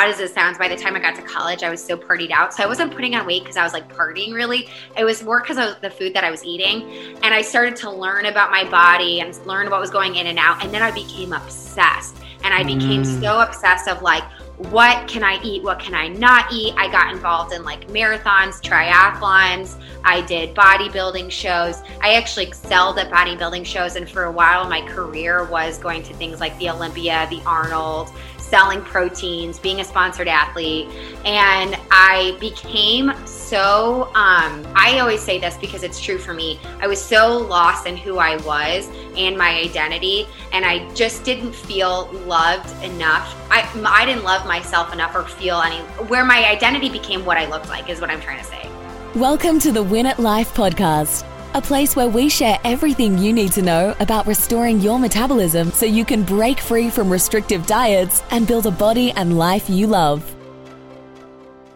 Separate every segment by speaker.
Speaker 1: odd as it sounds, by the time I got to college, I was so partied out. So I wasn't putting on weight because I was like partying really. It was more because of the food that I was eating. And I started to learn about my body and learn what was going in and out. And then I became obsessed. And I became mm. so obsessed of like, what can I eat? What can I not eat? I got involved in like marathons, triathlons. I did bodybuilding shows. I actually excelled at bodybuilding shows. And for a while, my career was going to things like the Olympia, the Arnold, selling proteins, being a sponsored athlete. And I became so, um, I always say this because it's true for me. I was so lost in who I was and my identity. And I just didn't feel loved enough. I, I didn't love myself enough or feel any, where my identity became what I looked like, is what I'm trying to say.
Speaker 2: Welcome to the Win at Life podcast, a place where we share everything you need to know about restoring your metabolism so you can break free from restrictive diets and build a body and life you love.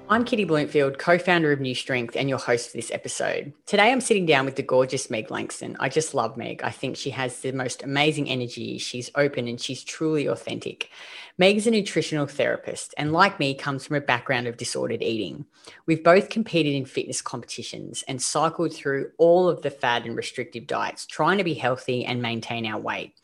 Speaker 3: I'm Kitty Blomfield, co founder of New Strength, and your host for this episode. Today, I'm sitting down with the gorgeous Meg Langston. I just love Meg. I think she has the most amazing energy. She's open and she's truly authentic. Meg's a nutritional therapist and, like me, comes from a background of disordered eating. We've both competed in fitness competitions and cycled through all of the fad and restrictive diets, trying to be healthy and maintain our weight.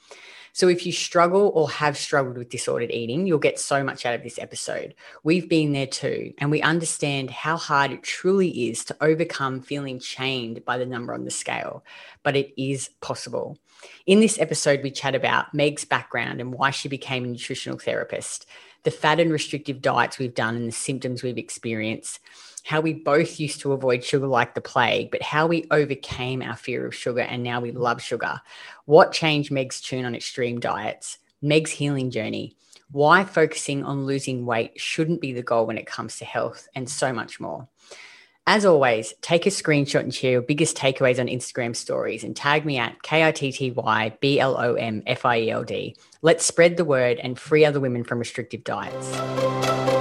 Speaker 3: So, if you struggle or have struggled with disordered eating, you'll get so much out of this episode. We've been there too, and we understand how hard it truly is to overcome feeling chained by the number on the scale, but it is possible. In this episode, we chat about Meg's background and why she became a nutritional therapist, the fat and restrictive diets we've done and the symptoms we've experienced, how we both used to avoid sugar like the plague, but how we overcame our fear of sugar and now we love sugar, what changed Meg's tune on extreme diets, Meg's healing journey, why focusing on losing weight shouldn't be the goal when it comes to health, and so much more. As always, take a screenshot and share your biggest takeaways on Instagram stories and tag me at K I T T Y B L O M F I E L D. Let's spread the word and free other women from restrictive diets.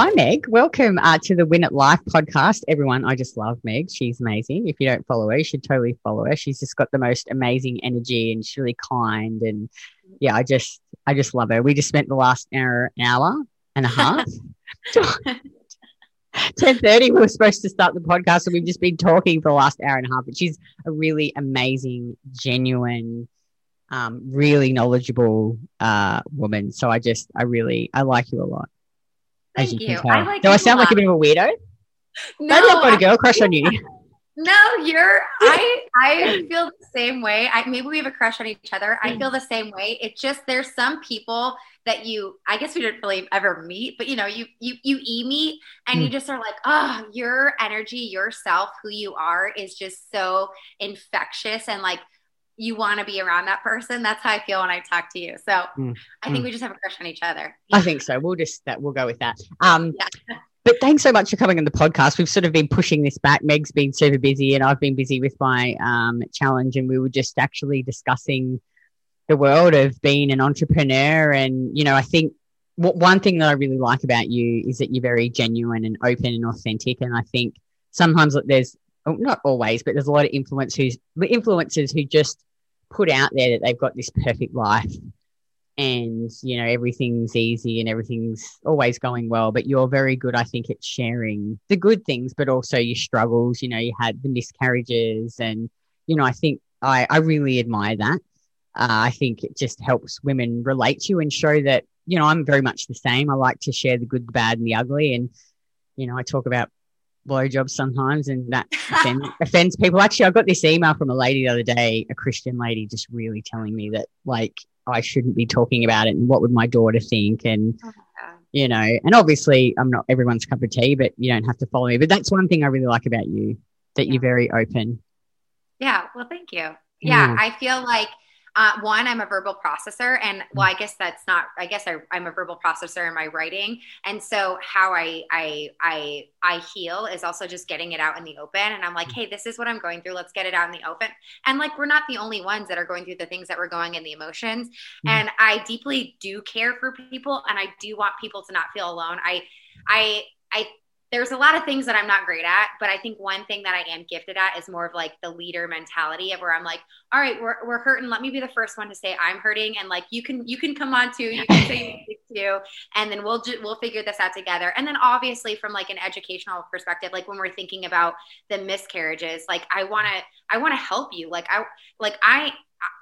Speaker 3: Hi, Meg. Welcome uh, to the Win at Life podcast. Everyone, I just love Meg. She's amazing. If you don't follow her, you should totally follow her. She's just got the most amazing energy and she's really kind. And yeah, I just, I just love her. We just spent the last hour, hour and a half 10.30 we were supposed to start the podcast and we've just been talking for the last hour and a half but she's a really amazing genuine um, really knowledgeable uh, woman so i just i really i like you a lot
Speaker 1: Thank you, you. I like
Speaker 3: do i sound like a bit of a weirdo.
Speaker 1: No,
Speaker 3: maybe i've got a girl crush on you.
Speaker 1: no you're i i feel the same way. I maybe we have a crush on each other. I feel the same way. It's just there's some people that you i guess we didn't really ever meet but you know you you you e meet and mm. you just are like oh your energy yourself who you are is just so infectious and like you want to be around that person that's how i feel when i talk to you so mm. i think mm. we just have a crush on each other
Speaker 3: yeah. i think so we'll just that we'll go with that um yeah. But thanks so much for coming on the podcast. We've sort of been pushing this back. Meg's been super busy, and I've been busy with my um, challenge. And we were just actually discussing the world of being an entrepreneur. And, you know, I think what, one thing that I really like about you is that you're very genuine and open and authentic. And I think sometimes there's, oh, not always, but there's a lot of influence who's, influencers who just put out there that they've got this perfect life and you know everything's easy and everything's always going well but you're very good i think at sharing the good things but also your struggles you know you had the miscarriages and you know i think i i really admire that uh, I think it just helps women relate to you and show that, you know, I'm very much the same. I like to share the good, the bad, and the ugly. And, you know, I talk about blowjobs sometimes and that offend, offends people. Actually, I got this email from a lady the other day, a Christian lady, just really telling me that, like, I shouldn't be talking about it and what would my daughter think? And, oh you know, and obviously I'm not everyone's cup of tea, but you don't have to follow me. But that's one thing I really like about you that yeah. you're very open.
Speaker 1: Yeah. Well, thank you. Yeah. Mm. I feel like, uh, one, I'm a verbal processor, and well, I guess that's not. I guess I, am a verbal processor in my writing, and so how I I I I heal is also just getting it out in the open. And I'm like, mm. hey, this is what I'm going through. Let's get it out in the open. And like, we're not the only ones that are going through the things that we're going in the emotions. Mm-hmm. And I deeply do care for people, and I do want people to not feel alone. I I I there's a lot of things that I'm not great at, but I think one thing that I am gifted at is more of like the leader mentality of where I'm like, all right, we're, we're hurting. Let me be the first one to say I'm hurting. And like, you can, you can come on too. You can say too and then we'll ju- we'll figure this out together and then obviously from like an educational perspective like when we're thinking about the miscarriages like i want to i want to help you like i like i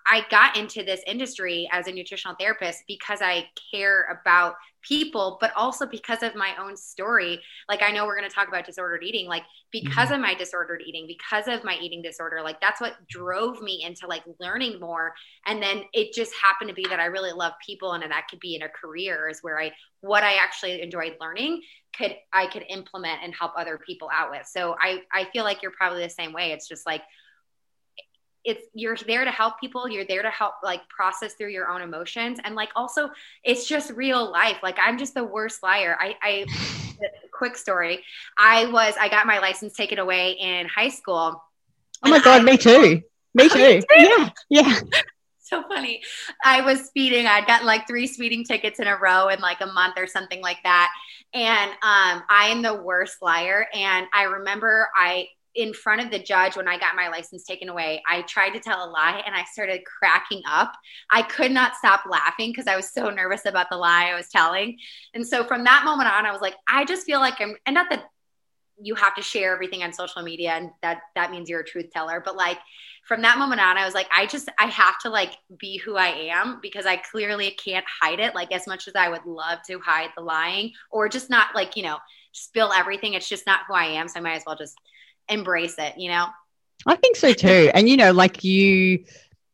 Speaker 1: I got into this industry as a nutritional therapist because I care about people, but also because of my own story. Like, I know we're going to talk about disordered eating, like, because mm-hmm. of my disordered eating, because of my eating disorder, like, that's what drove me into like learning more. And then it just happened to be that I really love people, and that could be in a career, is where I, what I actually enjoyed learning could I could implement and help other people out with. So I I feel like you're probably the same way. It's just like it's you're there to help people you're there to help like process through your own emotions and like also it's just real life like i'm just the worst liar. I i quick story. I was i got my license taken away in high school.
Speaker 3: Oh my god I, me too. Me too. yeah yeah.
Speaker 1: So funny. I was speeding. I'd gotten like three speeding tickets in a row in like a month or something like that. And um, i am the worst liar. And i remember i in front of the judge when I got my license taken away, I tried to tell a lie and I started cracking up. I could not stop laughing because I was so nervous about the lie I was telling. And so from that moment on, I was like, I just feel like I'm, and not that you have to share everything on social media and that that means you're a truth teller, but like from that moment on, I was like, I just, I have to like be who I am because I clearly can't hide it. Like as much as I would love to hide the lying or just not like, you know, spill everything. It's just not who I am. So I might as well just embrace it, you know?
Speaker 3: I think so too. and, you know, like you,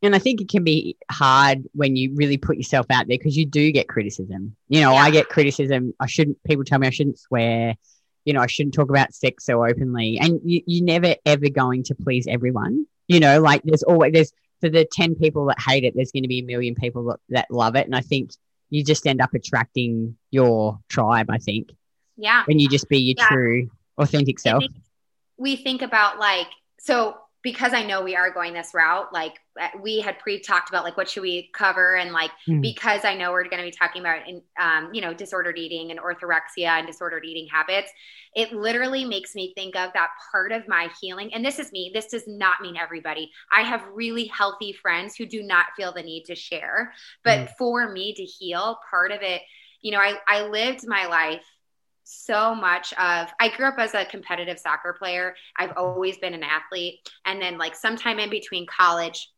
Speaker 3: and I think it can be hard when you really put yourself out there because you do get criticism. You know, yeah. I get criticism. I shouldn't, people tell me I shouldn't swear. You know, I shouldn't talk about sex so openly. And you, you're never, ever going to please everyone. You know, like there's always, there's, for the 10 people that hate it, there's going to be a million people that, that love it. And I think you just end up attracting your tribe, I think.
Speaker 1: Yeah.
Speaker 3: When you just be your yeah. true, authentic self
Speaker 1: we think about like so because I know we are going this route, like uh, we had pre talked about like what should we cover, and like mm. because I know we're going to be talking about in, um, you know disordered eating and orthorexia and disordered eating habits, it literally makes me think of that part of my healing. And this is me. This does not mean everybody. I have really healthy friends who do not feel the need to share, but mm. for me to heal, part of it, you know, I I lived my life so much of I grew up as a competitive soccer player. I've always been an athlete. And then like sometime in between college,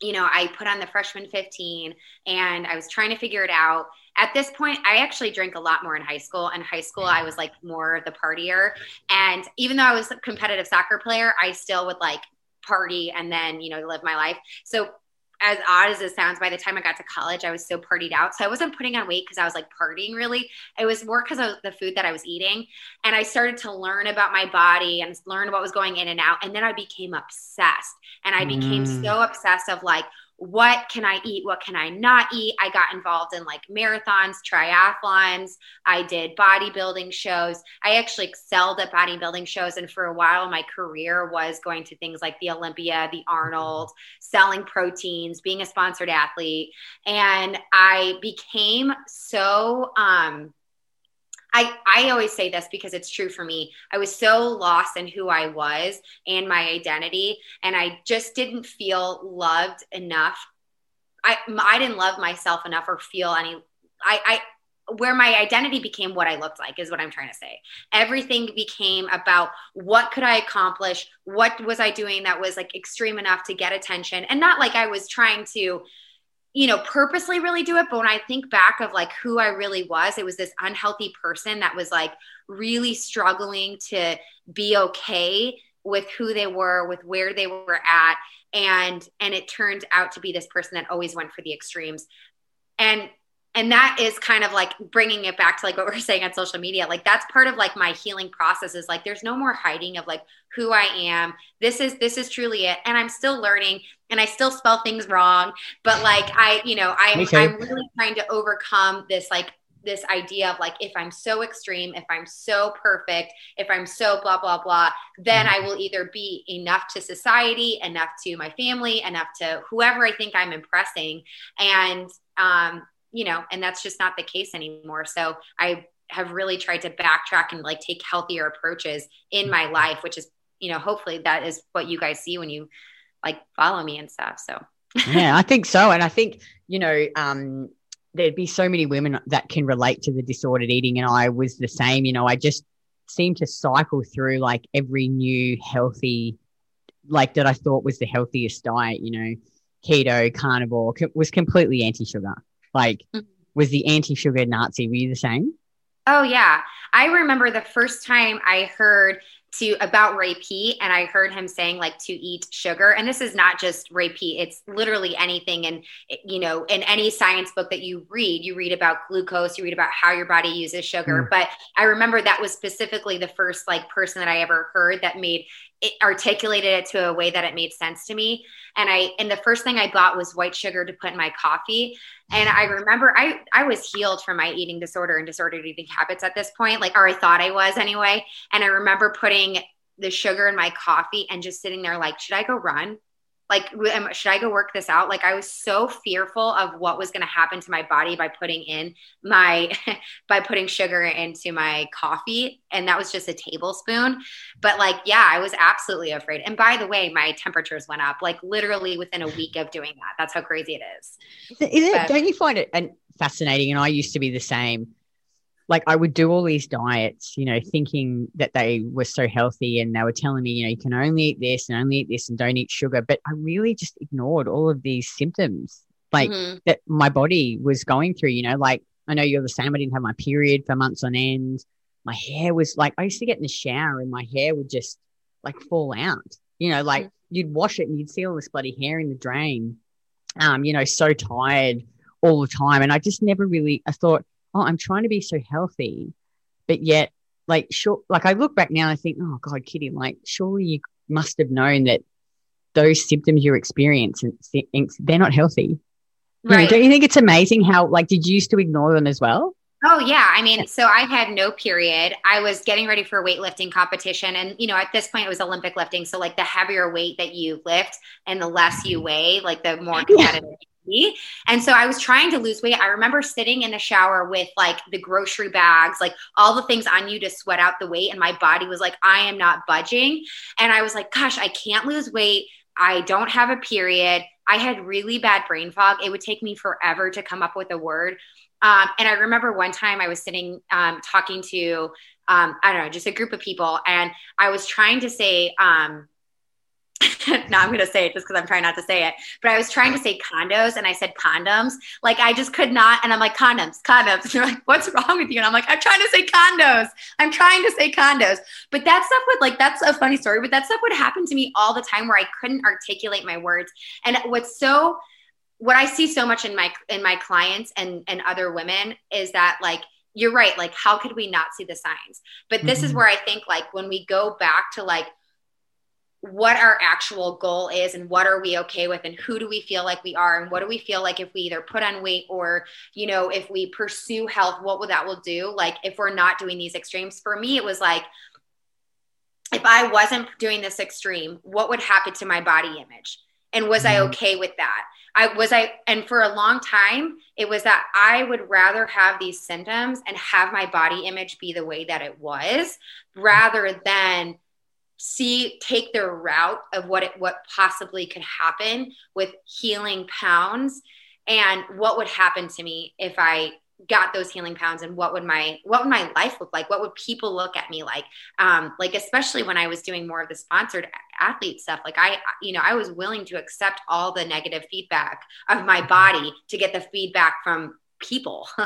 Speaker 1: you know, I put on the freshman 15 and I was trying to figure it out. At this point, I actually drank a lot more in high school. In high school, I was like more the partier. And even though I was a competitive soccer player, I still would like party and then, you know, live my life. So as odd as it sounds, by the time I got to college, I was so partied out. So I wasn't putting on weight because I was like partying really. It was more because of the food that I was eating. And I started to learn about my body and learn what was going in and out. And then I became obsessed. And I became mm. so obsessed of like, what can I eat? What can I not eat? I got involved in like marathons, triathlons. I did bodybuilding shows. I actually excelled at bodybuilding shows. And for a while, my career was going to things like the Olympia, the Arnold, selling proteins, being a sponsored athlete. And I became so, um, I, I always say this because it's true for me. I was so lost in who I was and my identity, and I just didn't feel loved enough. I, I didn't love myself enough or feel any. I, I where my identity became what I looked like is what I'm trying to say. Everything became about what could I accomplish? What was I doing that was like extreme enough to get attention? And not like I was trying to you know, purposely really do it. But when I think back of like who I really was, it was this unhealthy person that was like really struggling to be okay with who they were, with where they were at. And, and it turned out to be this person that always went for the extremes. And and that is kind of like bringing it back to like what we're saying on social media like that's part of like my healing process is like there's no more hiding of like who i am. This is this is truly it. And i'm still learning and i still spell things wrong but like i you know i'm i'm really trying to overcome this like this idea of like if i'm so extreme if i'm so perfect if i'm so blah blah blah then i will either be enough to society enough to my family enough to whoever i think i'm impressing. And um you know, and that's just not the case anymore. So I have really tried to backtrack and like take healthier approaches in my life, which is, you know, hopefully that is what you guys see when you like follow me and stuff. So
Speaker 3: yeah, I think so. And I think, you know, um, there'd be so many women that can relate to the disordered eating, and I was the same. You know, I just seemed to cycle through like every new healthy, like that I thought was the healthiest diet. You know, keto, carnivore, was completely anti-sugar. Like, mm-hmm. was the anti-sugar Nazi? Were you the same?
Speaker 1: Oh yeah, I remember the first time I heard to about Ray Peat and I heard him saying like to eat sugar and this is not just Ray Peat it's literally anything and you know in any science book that you read you read about glucose you read about how your body uses sugar mm. but I remember that was specifically the first like person that I ever heard that made it articulated it to a way that it made sense to me. And i and the first thing i bought was white sugar to put in my coffee. And i remember i i was healed from my eating disorder and disordered eating habits at this point like or i thought i was anyway. And i remember putting the sugar in my coffee and just sitting there like should i go run like should i go work this out? Like i was so fearful of what was going to happen to my body by putting in my by putting sugar into my coffee and that was just a tablespoon. But like yeah i was absolutely afraid. And by the way my temperatures went up like literally within a week of doing that. That's how crazy it is.
Speaker 3: Is it but, don't you find it fascinating and i used to be the same like I would do all these diets, you know, thinking that they were so healthy and they were telling me, you know, you can only eat this and only eat this and don't eat sugar. But I really just ignored all of these symptoms like mm-hmm. that my body was going through, you know, like I know you're the same. I didn't have my period for months on end. My hair was like, I used to get in the shower and my hair would just like fall out, you know, like mm-hmm. you'd wash it and you'd see all this bloody hair in the drain. Um, you know, so tired all the time. And I just never really, I thought, oh, I'm trying to be so healthy, but yet, like, sure, like I look back now and I think, oh God, Kitty, like, surely you must have known that those symptoms you're experiencing, they're not healthy. Right. You know, don't you think it's amazing how, like, did you used to ignore them as well?
Speaker 1: Oh yeah, I mean, so I had no period. I was getting ready for a weightlifting competition and you know, at this point it was Olympic lifting, so like the heavier weight that you lift and the less you mm-hmm. weigh, like the more competitive and so I was trying to lose weight. I remember sitting in the shower with like the grocery bags, like all the things on you to sweat out the weight. And my body was like, I am not budging. And I was like, gosh, I can't lose weight. I don't have a period. I had really bad brain fog. It would take me forever to come up with a word. Um, and I remember one time I was sitting um, talking to, um, I don't know, just a group of people, and I was trying to say, um, now I'm going to say it just because I'm trying not to say it. But I was trying to say condos and I said condoms. Like I just could not. And I'm like, condoms, condoms. And you're like, what's wrong with you? And I'm like, I'm trying to say condos. I'm trying to say condos. But that stuff would like, that's a funny story, but that stuff would happen to me all the time where I couldn't articulate my words. And what's so, what I see so much in my, in my clients and, and other women is that like, you're right. Like, how could we not see the signs? But this mm-hmm. is where I think like when we go back to like, what our actual goal is and what are we okay with and who do we feel like we are and what do we feel like if we either put on weight or you know if we pursue health what will that will do? Like if we're not doing these extremes for me it was like if i wasn't doing this extreme what would happen to my body image? And was i mm-hmm. okay with that? I was I and for a long time it was that I would rather have these symptoms and have my body image be the way that it was rather than see take their route of what it what possibly could happen with healing pounds. And what would happen to me if i got those healing pounds? And what would my what would my life look like? What would people look at me like? Um like especially when i was doing more of the sponsored athlete stuff like i you know i was willing to accept all the negative feedback of my body to get the feedback from people.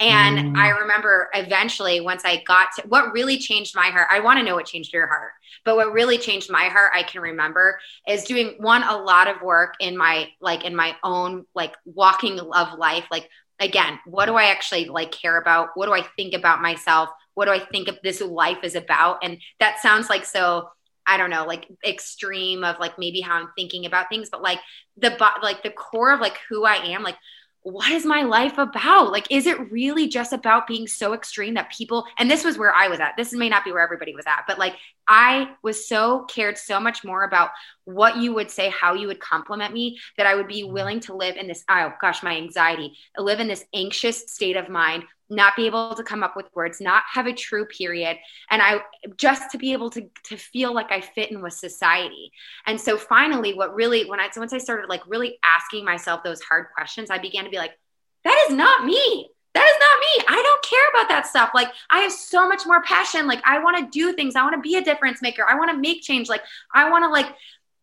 Speaker 1: and mm. I remember eventually once I got to what really changed my heart, I want to know what changed your heart, but what really changed my heart, I can remember is doing one, a lot of work in my, like in my own, like walking of life. Like, again, what do I actually like care about? What do I think about myself? What do I think of this life is about? And that sounds like so I don't know, like extreme of like maybe how I'm thinking about things, but like the like the core of like who I am, like what is my life about? Like, is it really just about being so extreme that people, and this was where I was at. This may not be where everybody was at, but like, I was so cared so much more about what you would say, how you would compliment me, that I would be mm-hmm. willing to live in this, oh gosh, my anxiety, live in this anxious state of mind not be able to come up with words, not have a true period. And I just to be able to, to feel like I fit in with society. And so finally, what really, when I, so once I started like really asking myself those hard questions, I began to be like, that is not me. That is not me. I don't care about that stuff. Like, I have so much more passion. Like, I want to do things. I want to be a difference maker. I want to make change. Like, I want to like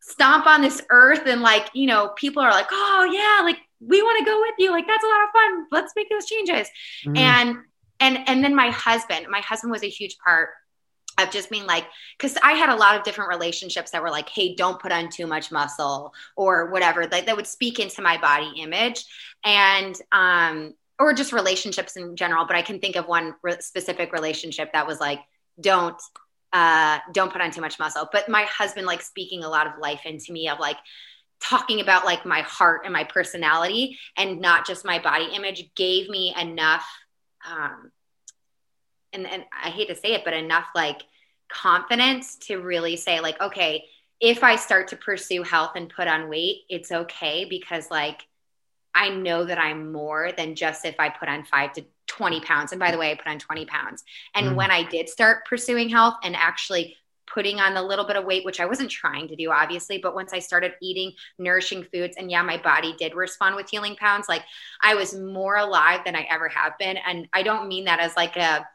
Speaker 1: stomp on this earth and like, you know, people are like, oh yeah, like we want to go with you. Like, that's a lot of fun. Let's make those changes. Mm. And and and then my husband, my husband was a huge part of just being like because i had a lot of different relationships that were like hey don't put on too much muscle or whatever like that would speak into my body image and um or just relationships in general but i can think of one re- specific relationship that was like don't uh don't put on too much muscle. But my husband like speaking a lot of life into me of like talking about like my heart and my personality and not just my body image gave me enough um and, and I hate to say it, but enough like confidence to really say, like, okay, if I start to pursue health and put on weight, it's okay because like I know that I'm more than just if I put on five to 20 pounds. And by the way, I put on 20 pounds. And mm. when I did start pursuing health and actually putting on the little bit of weight, which I wasn't trying to do, obviously. But once I started eating nourishing foods, and yeah, my body did respond with healing pounds, like I was more alive than I ever have been. And I don't mean that as like a,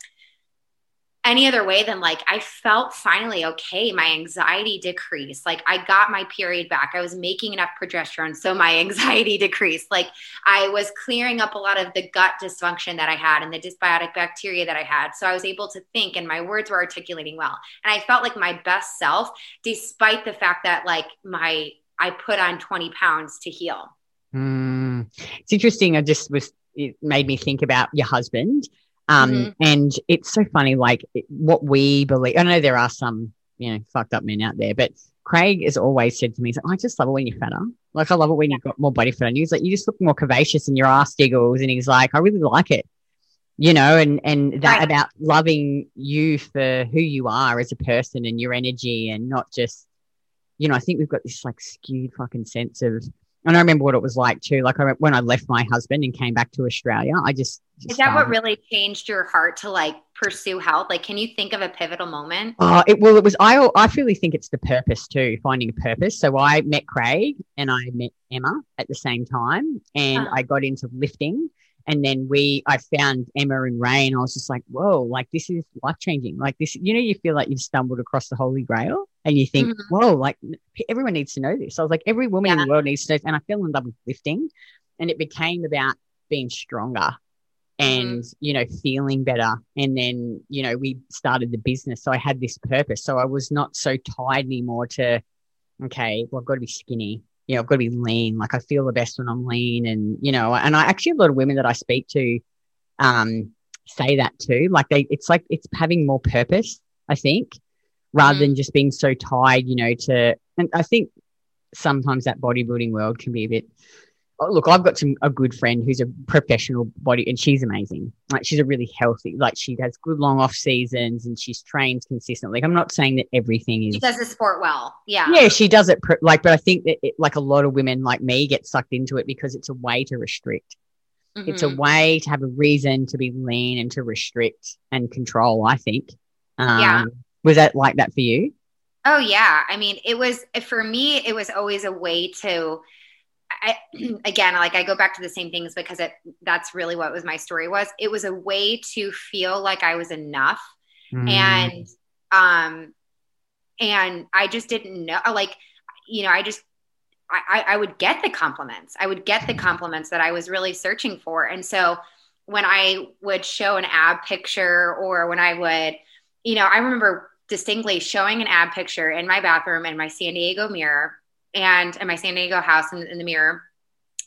Speaker 1: any other way than like I felt finally okay. My anxiety decreased. Like I got my period back. I was making enough progesterone. So my anxiety decreased. Like I was clearing up a lot of the gut dysfunction that I had and the dysbiotic bacteria that I had. So I was able to think and my words were articulating well. And I felt like my best self, despite the fact that like my, I put on 20 pounds to heal.
Speaker 3: Mm. It's interesting. I just was, it made me think about your husband um, mm-hmm. And it's so funny, like what we believe. I know there are some, you know, fucked up men out there, but Craig has always said to me, he's like, I just love it when you're fatter. Like, I love it when you've got more body fat on you. He's like, you just look more curvaceous and your ass giggles. And he's like, I really like it, you know, and, and that right. about loving you for who you are as a person and your energy and not just, you know, I think we've got this like skewed fucking sense of, and I remember what it was like too. Like I, when I left my husband and came back to Australia, I just, just
Speaker 1: is that started. what really changed your heart to like pursue health? Like, can you think of a pivotal moment?
Speaker 3: Oh, it well, it was. I I really think it's the purpose too, finding a purpose. So I met Craig and I met Emma at the same time, and uh-huh. I got into lifting. And then we, I found Emma and Ray, and I was just like, whoa, like this is life changing. Like this, you know, you feel like you've stumbled across the holy grail and you think, mm-hmm. whoa, like everyone needs to know this. I was like, every woman yeah. in the world needs to know. And I fell in love with lifting, and it became about being stronger and mm-hmm. you know feeling better and then you know we started the business so i had this purpose so i was not so tied anymore to okay well i've got to be skinny you know i've got to be lean like i feel the best when i'm lean and you know and i actually a lot of women that i speak to um say that too like they it's like it's having more purpose i think rather mm-hmm. than just being so tied, you know, to, and I think sometimes that bodybuilding world can be a bit, look, I've got some, a good friend who's a professional body and she's amazing. Like she's a really healthy, like she has good long off seasons and she's trained consistently. Like, I'm not saying that everything is.
Speaker 1: She does the sport well. Yeah.
Speaker 3: Yeah. She does it like, but I think that it, like a lot of women like me get sucked into it because it's a way to restrict. Mm-hmm. It's a mm-hmm. way to have a reason to be lean and to restrict and control, I think. Um, yeah. Was that like that for you?
Speaker 1: Oh yeah. I mean, it was for me. It was always a way to. I, again, like I go back to the same things because it that's really what was my story was. It was a way to feel like I was enough, mm. and um, and I just didn't know. Like, you know, I just I, I would get the compliments. I would get the compliments that I was really searching for. And so when I would show an ab picture or when I would, you know, I remember distinctly showing an ab picture in my bathroom in my San Diego mirror and in my San Diego house in, in the mirror.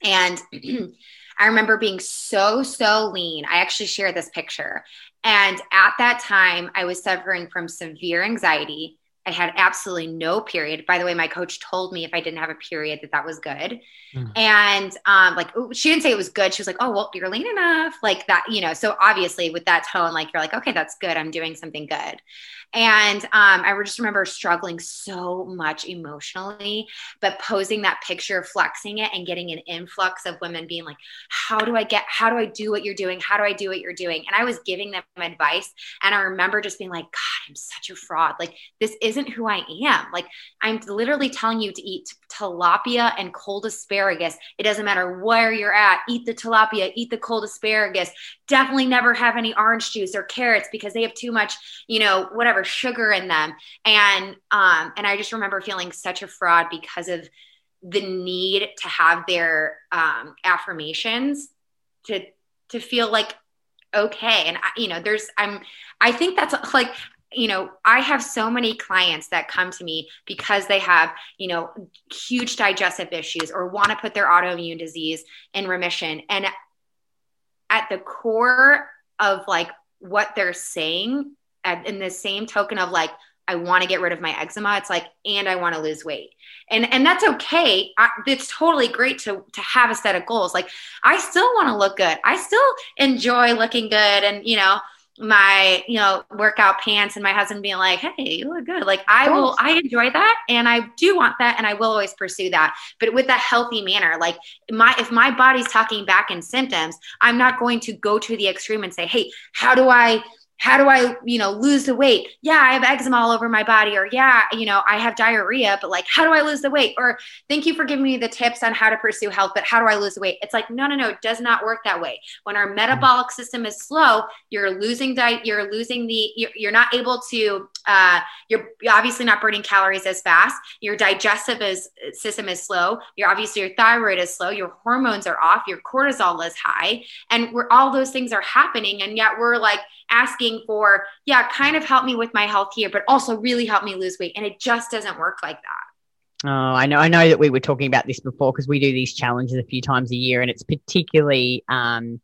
Speaker 1: And I remember being so, so lean. I actually shared this picture. And at that time, I was suffering from severe anxiety. I had absolutely no period. By the way, my coach told me if I didn't have a period that that was good. Mm. And um, like she didn't say it was good. She was like, "Oh, well, you're lean enough." Like that, you know. So obviously, with that tone, like you're like, "Okay, that's good. I'm doing something good." And um, I just remember struggling so much emotionally, but posing that picture, flexing it, and getting an influx of women being like, How do I get, how do I do what you're doing? How do I do what you're doing? And I was giving them advice. And I remember just being like, God, I'm such a fraud. Like, this isn't who I am. Like, I'm literally telling you to eat tilapia and cold asparagus. It doesn't matter where you're at, eat the tilapia, eat the cold asparagus. Definitely never have any orange juice or carrots because they have too much, you know, whatever sugar in them. And um, and I just remember feeling such a fraud because of the need to have their um, affirmations to to feel like okay and I, you know there's i'm i think that's like you know, I have so many clients that come to me because they have, you know, huge digestive issues or want to put their autoimmune disease in remission. And at the core of like what they're saying, in the same token of like, I want to get rid of my eczema. It's like, and I want to lose weight, and and that's okay. I, it's totally great to to have a set of goals. Like, I still want to look good. I still enjoy looking good, and you know, my you know workout pants and my husband being like hey you look good. Like i will i enjoy that and i do want that and i will always pursue that but with a healthy manner. Like my if my body's talking back in symptoms i'm not going to go to the extreme and say hey how do i how do I, you know, lose the weight? Yeah, I have eczema all over my body, or yeah, you know, I have diarrhea, but like, how do I lose the weight? Or thank you for giving me the tips on how to pursue health, but how do I lose the weight? It's like, no, no, no, it does not work that way. When our metabolic system is slow, you're losing diet, you're losing the, you're, you're not able to, uh, you're obviously not burning calories as fast. Your digestive is, system is slow. Your obviously your thyroid is slow. Your hormones are off. Your cortisol is high, and we're all those things are happening, and yet we're like asking for, yeah, kind of help me with my health here, but also really help me lose weight. And it just doesn't work like that.
Speaker 3: Oh, I know. I know that we were talking about this before because we do these challenges a few times a year, and it's particularly um,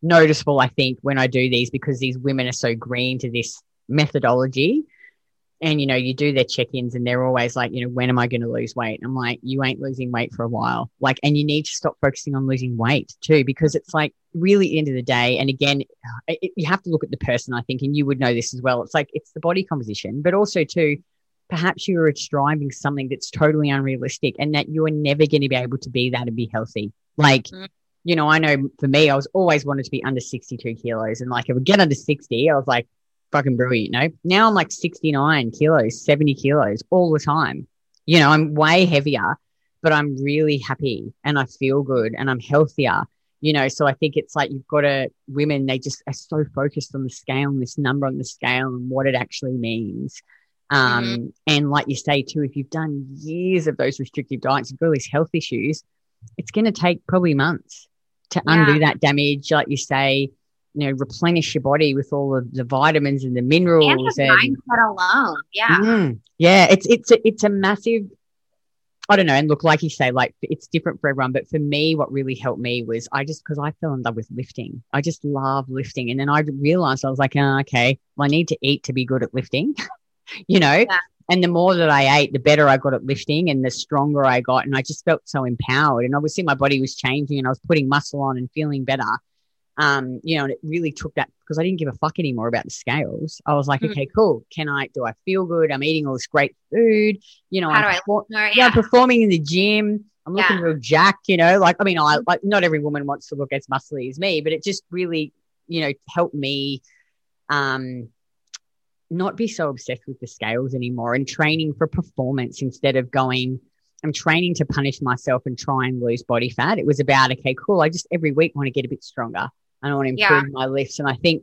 Speaker 3: noticeable, I think, when I do these because these women are so green to this methodology and you know you do their check-ins and they're always like you know when am i going to lose weight? I'm like you ain't losing weight for a while. Like and you need to stop focusing on losing weight too because it's like really at the end of the day and again it, you have to look at the person i think and you would know this as well. It's like it's the body composition but also too perhaps you are striving something that's totally unrealistic and that you're never going to be able to be that and be healthy. Like mm. you know i know for me i was always wanted to be under 62 kilos and like if we get under 60 i was like fucking brilliant, you know. Now I'm like 69 kilos, 70 kilos all the time. You know, I'm way heavier, but I'm really happy and I feel good and I'm healthier. You know, so I think it's like you've got to women, they just are so focused on the scale and this number on the scale and what it actually means. Um, mm-hmm. and like you say too, if you've done years of those restrictive diets, you've got all these health issues, it's going to take probably months to yeah. undo that damage. Like you say, you know replenish your body with all of the vitamins and the minerals and, the
Speaker 1: and mindset alone yeah
Speaker 3: mm, yeah it's it's a, it's a massive I don't know. And look, like you say, like it's different for everyone. But for me, what really helped me was I just, because I fell in love with lifting. I just love lifting. And then I realized I was like, oh, okay, well, I need to eat to be good at lifting, you know? Yeah. And the more that I ate, the better I got at lifting and the stronger I got. And I just felt so empowered. And obviously, my body was changing and I was putting muscle on and feeling better. Um, you know, and it really took that because I didn't give a fuck anymore about the scales. I was like, mm. okay, cool. Can I, do I feel good? I'm eating all this great food. You know,
Speaker 1: How
Speaker 3: I'm,
Speaker 1: perform-
Speaker 3: yeah. yeah, I'm performing in the gym. I'm looking yeah. real jacked, you know, like, I mean, I like not every woman wants to look as muscly as me, but it just really, you know, helped me, um, not be so obsessed with the scales anymore and training for performance instead of going, I'm training to punish myself and try and lose body fat. It was about, okay, cool. I just every week want to get a bit stronger. I don't want to improve yeah. my lifts. And I think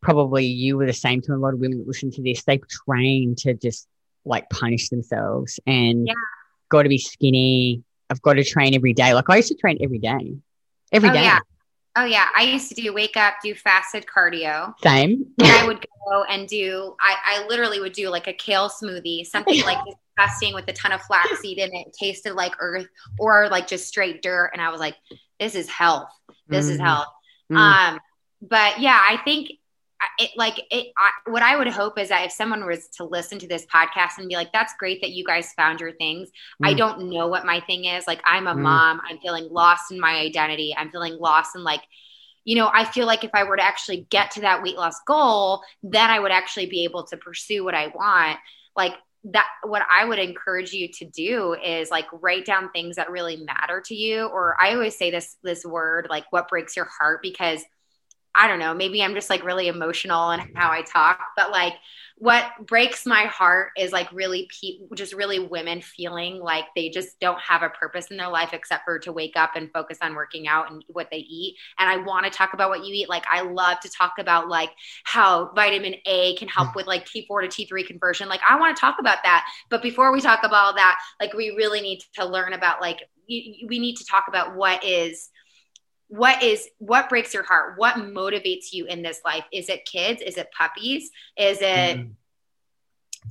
Speaker 3: probably you were the same to a lot of women that listen to this. They train to just like punish themselves and
Speaker 1: yeah.
Speaker 3: got to be skinny. I've got to train every day. Like I used to train every day, every
Speaker 1: oh,
Speaker 3: day.
Speaker 1: Yeah. Oh yeah, I used to do wake up, do fasted cardio.
Speaker 3: Same.
Speaker 1: And I would go and do. I, I literally would do like a kale smoothie, something like disgusting with a ton of flaxseed in it, tasted like earth, or like just straight dirt. And I was like, "This is health. This mm. is health." Mm. Um, but yeah, I think it like it I, what i would hope is that if someone was to listen to this podcast and be like that's great that you guys found your things mm. i don't know what my thing is like i'm a mm. mom i'm feeling lost in my identity i'm feeling lost in like you know, I feel like if I were to actually get to that weight loss goal, then I would actually be able to pursue what I want. Like that what I would encourage you to do is like write down things that really matter to you or I always say this this word like what breaks your heart because I don't know, maybe I'm just like really emotional in how I talk, but like what breaks my heart is like really pe- just really women feeling like they just don't have a purpose in their life except for to wake up and focus on working out and what they eat. And I want to talk about what you eat. Like I love to talk about like how vitamin A can help mm. with like T4 to T3 conversion. Like I want to talk about that. But before we talk about all that, like we really need to learn about like we need to talk about what is what is what breaks your heart? What motivates you in this life? Is it kids? Is it puppies? Is it mm.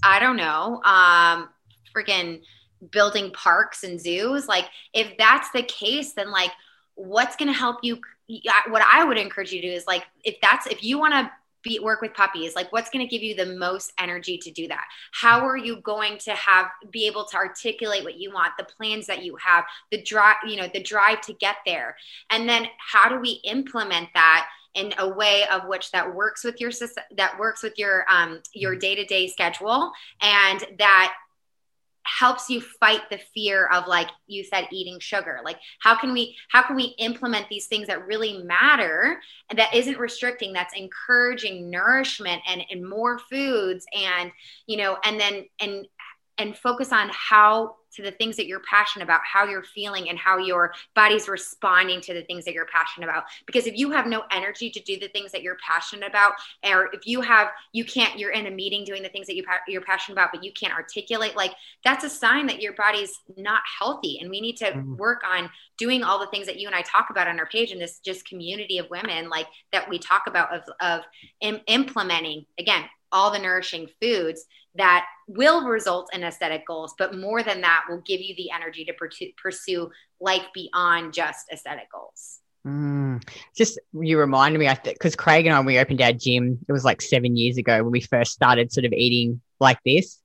Speaker 1: i don't know um freaking building parks and zoos? Like if that's the case then like what's going to help you? What i would encourage you to do is like if that's if you want to be work with puppies? Like what's going to give you the most energy to do that? How are you going to have be able to articulate what you want the plans that you have the drive you know the drive to get there? And then how do we implement that in a way of which that works with your that works with your um your day-to-day schedule and that helps you fight the fear of like you said eating sugar. Like how can we how can we implement these things that really matter and that isn't restricting that's encouraging nourishment and and more foods and you know and then and and focus on how to the things that you're passionate about, how you're feeling, and how your body's responding to the things that you're passionate about. Because if you have no energy to do the things that you're passionate about, or if you have, you can't, you're in a meeting doing the things that you, you're passionate about, but you can't articulate, like that's a sign that your body's not healthy. And we need to mm-hmm. work on doing all the things that you and I talk about on our page in this just community of women, like that we talk about of, of Im- implementing, again, all the nourishing foods that will result in aesthetic goals, but more than that, will give you the energy to pursue life beyond just aesthetic goals.
Speaker 3: Mm. Just you reminded me, I think, because Craig and I, we opened our gym, it was like seven years ago when we first started sort of eating like this.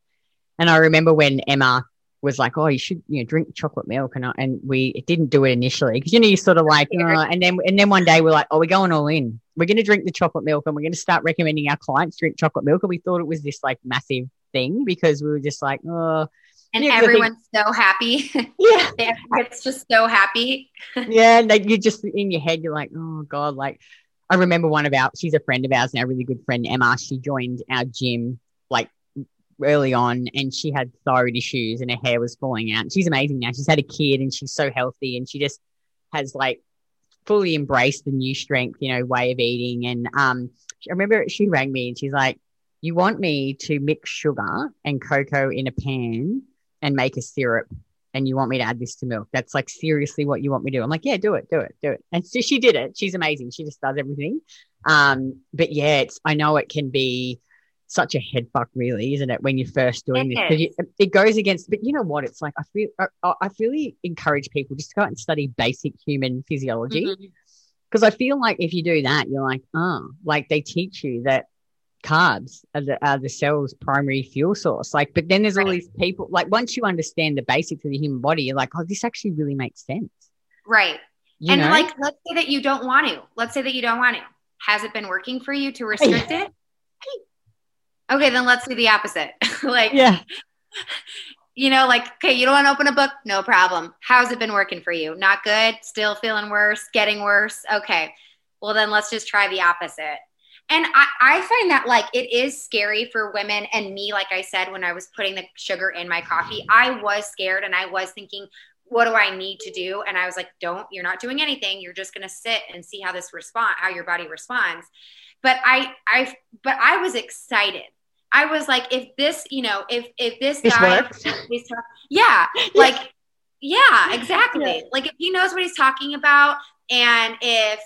Speaker 3: And I remember when Emma was like, "Oh, you should, you know, drink chocolate milk," and I, and we didn't do it initially because you know you sort of like, oh, and then and then one day we're like, "Oh, we're going all in. We're going to drink the chocolate milk, and we're going to start recommending our clients drink chocolate milk." And we thought it was this like massive thing because we were just like, oh.
Speaker 1: And everyone's so happy.
Speaker 3: Yeah.
Speaker 1: it's just so happy.
Speaker 3: yeah. Like you just in your head, you're like, oh God, like I remember one of our, she's a friend of ours now, a really good friend, Emma. She joined our gym like early on and she had thyroid issues and her hair was falling out. She's amazing now. She's had a kid and she's so healthy and she just has like fully embraced the new strength, you know, way of eating. And um, I remember she rang me and she's like, you want me to mix sugar and cocoa in a pan and make a syrup and you want me to add this to milk. That's like seriously what you want me to do. I'm like, yeah, do it, do it, do it. And so she did it. She's amazing. She just does everything. Um, but yeah, it's I know it can be such a head fuck, really, isn't it? When you're first doing it this, it goes against. But you know what? It's like I feel I, I really encourage people just to go out and study basic human physiology because mm-hmm. I feel like if you do that, you're like, oh, like they teach you that carbs are the, are the cell's primary fuel source. Like, but then there's all these people, like, once you understand the basics of the human body, you're like, oh, this actually really makes sense.
Speaker 1: Right. You and know? like, let's say that you don't want to. Let's say that you don't want to. Has it been working for you to restrict it? Okay, then let's do the opposite. like,
Speaker 3: yeah.
Speaker 1: You know, like, okay, you don't want to open a book? No problem. How's it been working for you? Not good? Still feeling worse? Getting worse? Okay. Well, then let's just try the opposite and I, I find that like it is scary for women and me, like I said, when I was putting the sugar in my coffee, I was scared and I was thinking, what do I need to do? And I was like, don't, you're not doing anything. You're just going to sit and see how this respond, how your body responds. But I, I, but I was excited. I was like, if this, you know, if, if this,
Speaker 3: this guy,
Speaker 1: works. yeah, like, yeah, exactly. Yeah. Like if he knows what he's talking about and if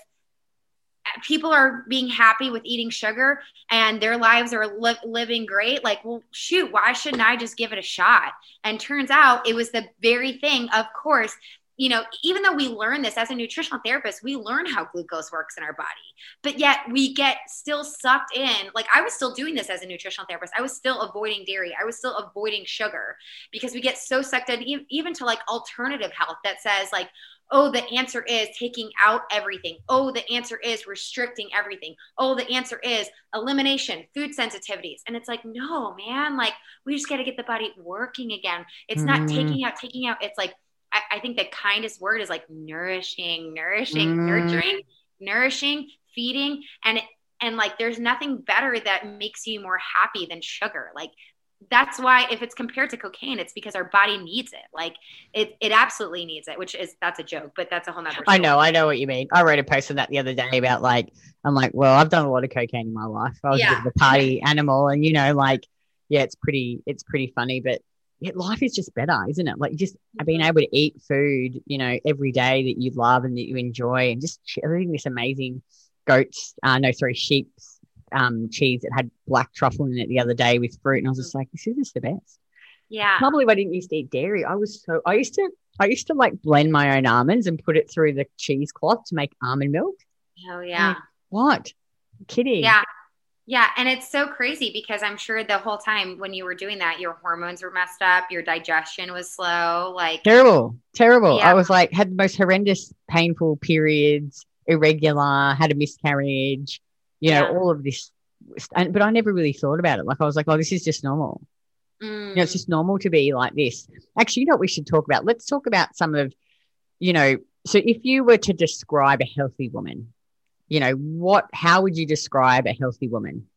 Speaker 1: people are being happy with eating sugar and their lives are li- living great like well shoot why shouldn't i just give it a shot? And turns out it was the very thing of course you know even though we learn this as a nutritional therapist we learn how glucose works in our body but yet we get still sucked in. Like i was still doing this as a nutritional therapist. I was still avoiding dairy. I was still avoiding sugar because we get so sucked in even to like alternative health that says like Oh, the answer is taking out everything. Oh, the answer is restricting everything. Oh, the answer is elimination, food sensitivities. And it's like, no, man, like we just got to get the body working again. It's not
Speaker 3: Mm.
Speaker 1: taking out, taking out. It's like, I, I think the kindest word is like nourishing, nourishing,
Speaker 3: Mm.
Speaker 1: nurturing, nourishing, feeding. And, and like, there's nothing better that makes you more happy than sugar. Like, that's why if it's compared to cocaine, it's because our body needs it. Like it, it absolutely needs it, which is that's a joke, but that's a whole nother.
Speaker 3: I know, I know what you mean. I wrote a post on that the other day about like, I'm like, well, I've done a lot of cocaine in my life. I was a
Speaker 1: Yeah.
Speaker 3: a party animal, and you know, like, yeah, it's pretty, it's pretty funny, but yeah, life is just better, isn't it? Like, just being able to eat food, you know, every day that you love and that you enjoy, and just eating this amazing goats, uh, no, sorry, sheep's um, cheese that had black truffle in it the other day with fruit, and I was just like, this is just the best.
Speaker 1: Yeah.
Speaker 3: I can't believe I didn't used to eat dairy. I was so I used to I used to like blend my own almonds and put it through the cheesecloth to make almond milk.
Speaker 1: Oh yeah.
Speaker 3: What? Kidding?
Speaker 1: Yeah. Yeah. And it's so crazy because I'm sure the whole time when you were doing that, your hormones were messed up, your digestion was slow. Like,
Speaker 3: Terrible. Terrible.
Speaker 1: Yeah.
Speaker 3: I was like had the most horrendous painful periods, irregular, had a miscarriage, you know,
Speaker 1: Yeah.
Speaker 3: all of this and but I never really thought about it. Like I was like, oh, this is just normal.
Speaker 1: mm,
Speaker 3: You know, it's just normal to be like this. Actually, you know what we should talk about? Let's talk about some of, you know, so if you were to describe a healthy woman, you know, what, how would you describe a healthy woman?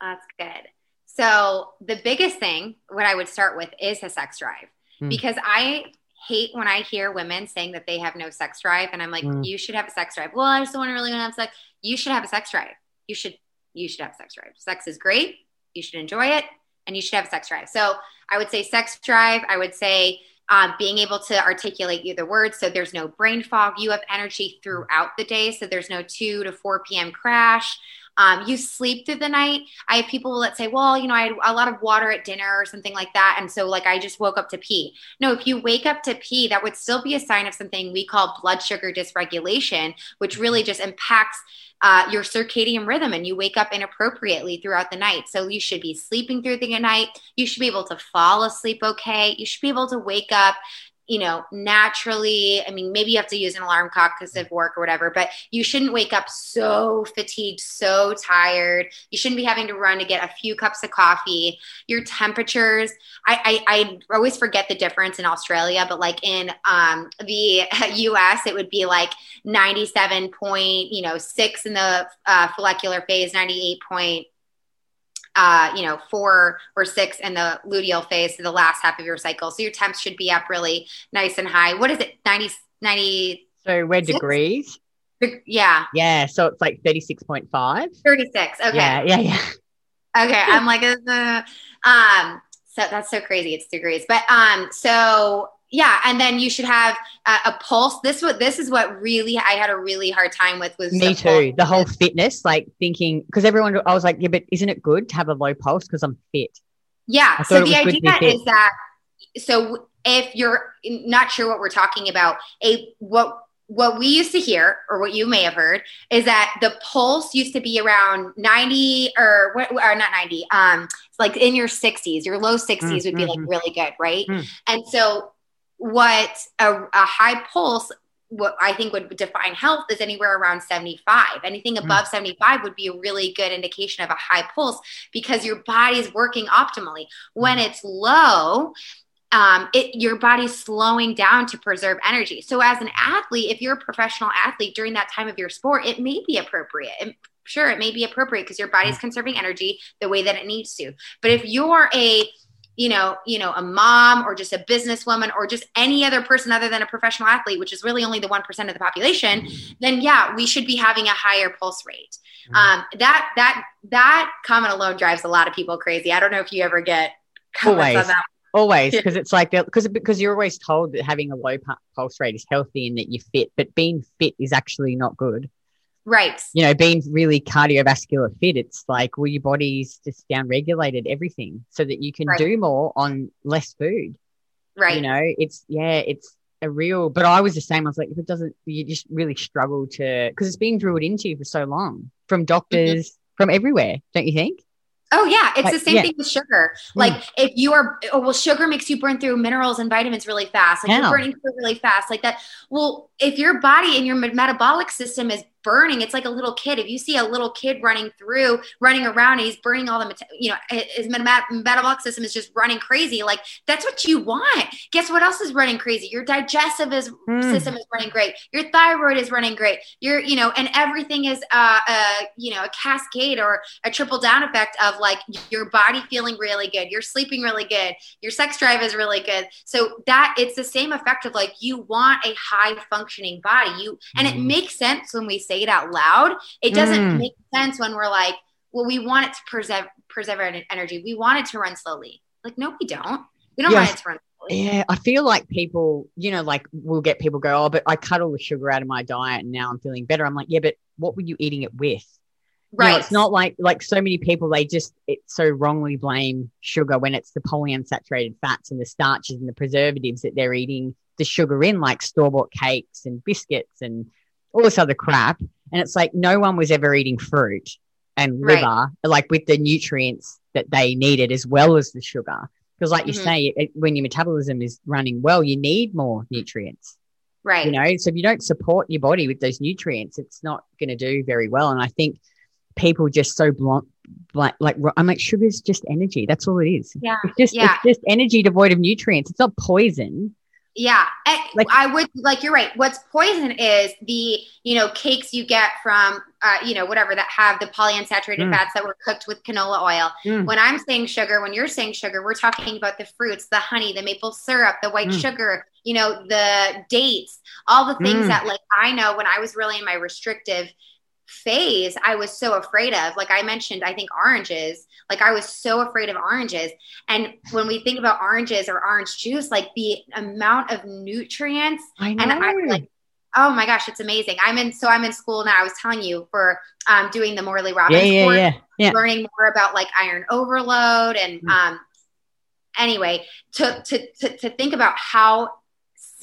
Speaker 1: that's good. So the biggest thing, what I would start with is a sex drive
Speaker 3: Mm.
Speaker 1: because I hate when I hear women saying that they have no sex drive. And I'm like,
Speaker 3: Mm.
Speaker 1: you should have a sex drive. Well, I just don't want to really have sex. You should have a sex drive. You should, you should have sex drive. Sex is great. You should enjoy it and you should have sex drive. So I would say sex drive. I would say um, being able to articulate the words. So there's no brain fog. You have energy throughout the day. So there's no 2 to 4 p.m. crash. Um, you sleep through the night. I have people that say, well, you know, I had a lot of water at dinner or something like that. And so, like, I just woke up to pee. No, if you wake up to pee, that would still be a sign of something we call blood sugar dysregulation, which really just impacts uh, your circadian rhythm and you wake up inappropriately throughout the night. So, you should be sleeping through the night. You should be able to fall asleep okay. You should be able to wake up you know, naturally. I mean, maybe you have to use an alarm clock because of work or whatever, but you shouldn't wake up so fatigued, so tired. You shouldn't be having to run to get a few cups of coffee. Your temperatures, I, I, I always forget the difference in Australia, but like in um, the US, it would be like 97 point, you know, six in the uh, follicular phase, 98 point uh, you know, four or six in the luteal phase, so the last half of your cycle. So your temps should be up really nice and high. What is it? 90, 90
Speaker 3: So we're degrees.
Speaker 1: yeah,
Speaker 3: Yeah. So it's like 36.5.
Speaker 1: 36. Okay.
Speaker 3: Yeah. Yeah. Yeah.
Speaker 1: Okay. I'm like, uh, um, so that's so crazy. It's degrees, but, um, so yeah. And then you should have uh, a pulse. This what, this is what really, I had a really hard time with was
Speaker 3: Me
Speaker 1: the
Speaker 3: too.
Speaker 1: pulse.
Speaker 3: The whole fitness, like thinking, because everyone, I was like, yeah, but isn't it good to have a low pulse because I'm fit?
Speaker 1: Yeah. So the
Speaker 3: was good to be
Speaker 1: idea is that so if you're not sure what we're talking about, a what what we used to hear or what you may have heard is that the pulse used to be around 90 or what or not 90 um like in your 60s your low 60s would be like
Speaker 3: mhm.
Speaker 1: really good right
Speaker 3: Mm.
Speaker 1: and so what a, a high pulse what I think would define health is anywhere around 75. Anything
Speaker 3: Mm.
Speaker 1: above 75 would be a really good indication of a high pulse because your body's working optimally. When
Speaker 3: Mm.
Speaker 1: it's low, um, it your body's slowing down to preserve energy. So, as an athlete, if you're a professional athlete during that time of your sport, it may be appropriate. And sure, it may be appropriate because your body's conserving energy the way that it needs to. But if you're a you know, you know, a mom or just a businesswoman or just any other person other than a professional athlete, which is really only the 1% of the population, then yeah, we should be having a higher pulse rate.
Speaker 3: Mhm.
Speaker 1: Um, that, that, that comment alone drives a lot of people crazy. I don't know if you ever get comments
Speaker 3: Always.
Speaker 1: on that.
Speaker 3: Always, because it's like because because you're always told that having a low pulse rate is healthy and that you're fit, but being fit is actually not good.
Speaker 1: Right.
Speaker 3: You know, being really cardiovascular fit, it's like well, your body's just down regulated everything so that you can
Speaker 1: Right.
Speaker 3: do more on less food.
Speaker 1: Right.
Speaker 3: You know, it's yeah, it's a real. But I was the same. I was like, if it doesn't, you just really struggle to because it's been drilled into you for so long from mm-hmm. doctors, from everywhere. Don't you think?
Speaker 1: Oh yeah, it's
Speaker 3: Like,
Speaker 1: the same
Speaker 3: yeah.
Speaker 1: thing with sugar. Like if you are, oh well, sugar makes you burn through minerals and vitamins really fast. Like
Speaker 3: How?
Speaker 1: you're burning through really fast, like that. Well, if your body and your metabolic system is burning, it's like a little kid. If you see a little kid running through, running around, and he's burning all the, you know, his metabolic system is just running crazy. Like that's what you want. Guess what else is running crazy? Your digestive is
Speaker 3: Mm.
Speaker 1: system is running great. Your thyroid is running great. Your, you know, and everything is, uh, uh, you know, a cascade or a triple down effect of like your body feeling really good, you're sleeping really good, your sex drive is really good. So that it's the same effect of like you want a high functioning body. You and it
Speaker 3: Mm.
Speaker 1: makes sense when we say it out loud. It doesn't
Speaker 3: Mm.
Speaker 1: make sense when we're like, well, we want it to preserve preserve energy. We want it to run slowly. Like, no, we don't. We don't
Speaker 3: Yes.
Speaker 1: want it to run slowly.
Speaker 3: Yeah, I feel like people, you know, like we'll get people go, oh, but I cut all the sugar out of my diet and now I'm feeling better. I'm like, yeah, but what were you eating it with? You know,
Speaker 1: Right.
Speaker 3: it's not like like so many people they just it so wrongly blame sugar when it's the polyunsaturated fats and the starches and the preservatives that they're eating the sugar in, like store bought cakes and biscuits and all this other crap. And it's like no one was ever eating fruit and
Speaker 1: Right.
Speaker 3: liver like with the nutrients that they needed as well as the sugar. Because, like you
Speaker 1: Mhm.
Speaker 3: say, it, when your metabolism is running well, you need more nutrients
Speaker 1: right.
Speaker 3: you know so if you don't support your body with those nutrients it's not going to do very well and i think people just so blunt like like i'm like sugar's just energy that's all it is
Speaker 1: Yeah.
Speaker 3: it's just
Speaker 1: Yeah.
Speaker 3: it's just energy devoid of nutrients it's not poison
Speaker 1: Yeah, And
Speaker 3: Like-
Speaker 1: I would like you're right. What's poison is the you know cakes you get from uh, you know whatever that have the polyunsaturated
Speaker 3: Mm.
Speaker 1: fats that were cooked with canola oil.
Speaker 3: Mm.
Speaker 1: When I'm saying sugar, when you're saying sugar, we're talking about the fruits, the honey, the maple syrup, the white
Speaker 3: Mm.
Speaker 1: sugar, you know, the dates, all the things
Speaker 3: Mm.
Speaker 1: that like I know when I was really in my restrictive phase I was so afraid of. Like I mentioned I think oranges like I was so afraid of oranges. And when we think about oranges or orange juice like the amount of nutrients
Speaker 3: i know
Speaker 1: and I like oh my gosh it's amazing. I'm in so I'm in school now. I was telling you for um, doing the Morley Robbins
Speaker 3: yeah yeah
Speaker 1: course
Speaker 3: yeah yeah.
Speaker 1: learning more about like iron overload and
Speaker 3: Mm.
Speaker 1: um anyway to to to, to think about how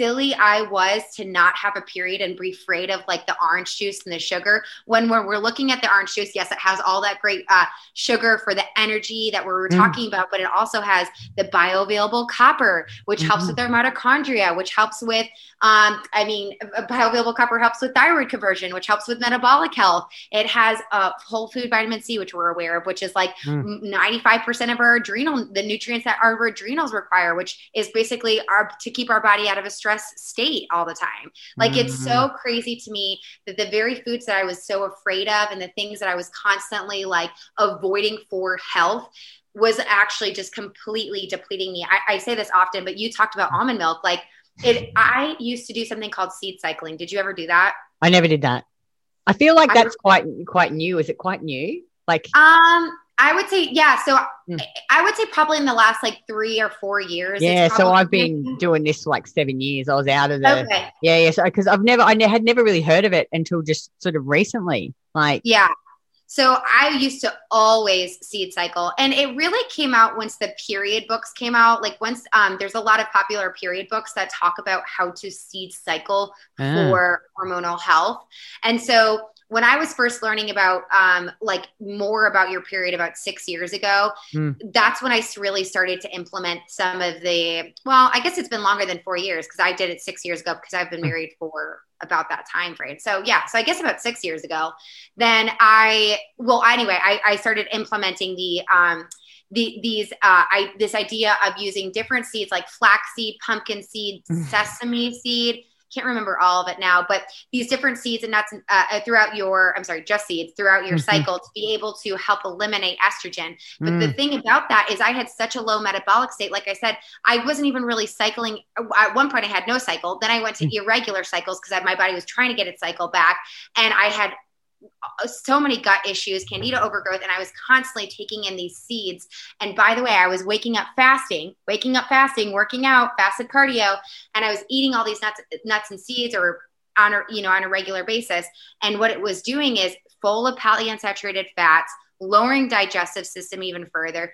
Speaker 1: silly I was to not have a period and be afraid of like the orange juice and the sugar. When we're, we're looking at the orange juice, yes, it has all that great uh, sugar for the energy that we were
Speaker 3: Mm.
Speaker 1: talking about, but it also has the bioavailable copper, which helps
Speaker 3: Mhm.
Speaker 1: with our mitochondria, which helps with, um, I mean, uh, bioavailable copper helps with thyroid conversion, which helps with metabolic health. It has uh, whole food vitamin C, which we're aware of, which is like
Speaker 3: Mm.
Speaker 1: 95% of our adrenal, the nutrients that our adrenals require, which is basically our to keep our body out of a stress state all the time. Like it's
Speaker 3: Mm.
Speaker 1: so crazy to me that the very foods that I was so afraid of and the things that I was constantly like avoiding for health was actually just completely depleting me. I, I say this often, but you talked about almond milk. Like it, I used to do something called seed cycling. Did you ever do that?
Speaker 3: i never did that i feel like that's quite quite new is it quite new like
Speaker 1: Um, I would say, yeah. So
Speaker 3: Mm.
Speaker 1: I would say probably in the last like three or four years.
Speaker 3: yeah so i've been doing this for like seven years i was out of the
Speaker 1: Okay.
Speaker 3: yeah yeah so because i've never i had never really heard of it until just sort of recently like
Speaker 1: Yeah. So I used to always seed cycle, and it really came out once the period books came out. Like once um, there's a lot of popular period books that talk about how to seed cycle
Speaker 3: ah,
Speaker 1: for hormonal health, and so when I was first learning about um, like more about your period about six years ago,
Speaker 3: Hmm.
Speaker 1: that's I really started to implement some of the. Well, I guess it's been longer than four years because I did it six years ago because I've been
Speaker 3: Hmm.
Speaker 1: married for about that time frame. So yeah, so I guess about six years ago, then I well anyway I, I started implementing the um, the, these uh, I this idea of using different seeds like flaxseed, pumpkin seed,
Speaker 3: Mm.
Speaker 1: sesame seed. Can't remember all of it now, but these different seeds and nuts uh, throughout your I'm sorry, just seeds throughout your
Speaker 3: Mhm.
Speaker 1: cycle to be able to help eliminate estrogen. But the
Speaker 3: mm,
Speaker 1: thing about that is, I had such a low metabolic state. Like I said, I wasn't even really cycling. At one point, I had no cycle. Then I went to irregular cycles because my body was trying to get its cycle back. And I had uh, Uh, so many gut issues, candida overgrowth, and I was constantly taking in these seeds. And by the way, I was waking up fasting, waking up fasting, working out, fasted cardio, and I was eating all these nuts, nuts and seeds, or on a you know on a regular basis. And what it was doing is full of polyunsaturated fats, lowering digestive system even further,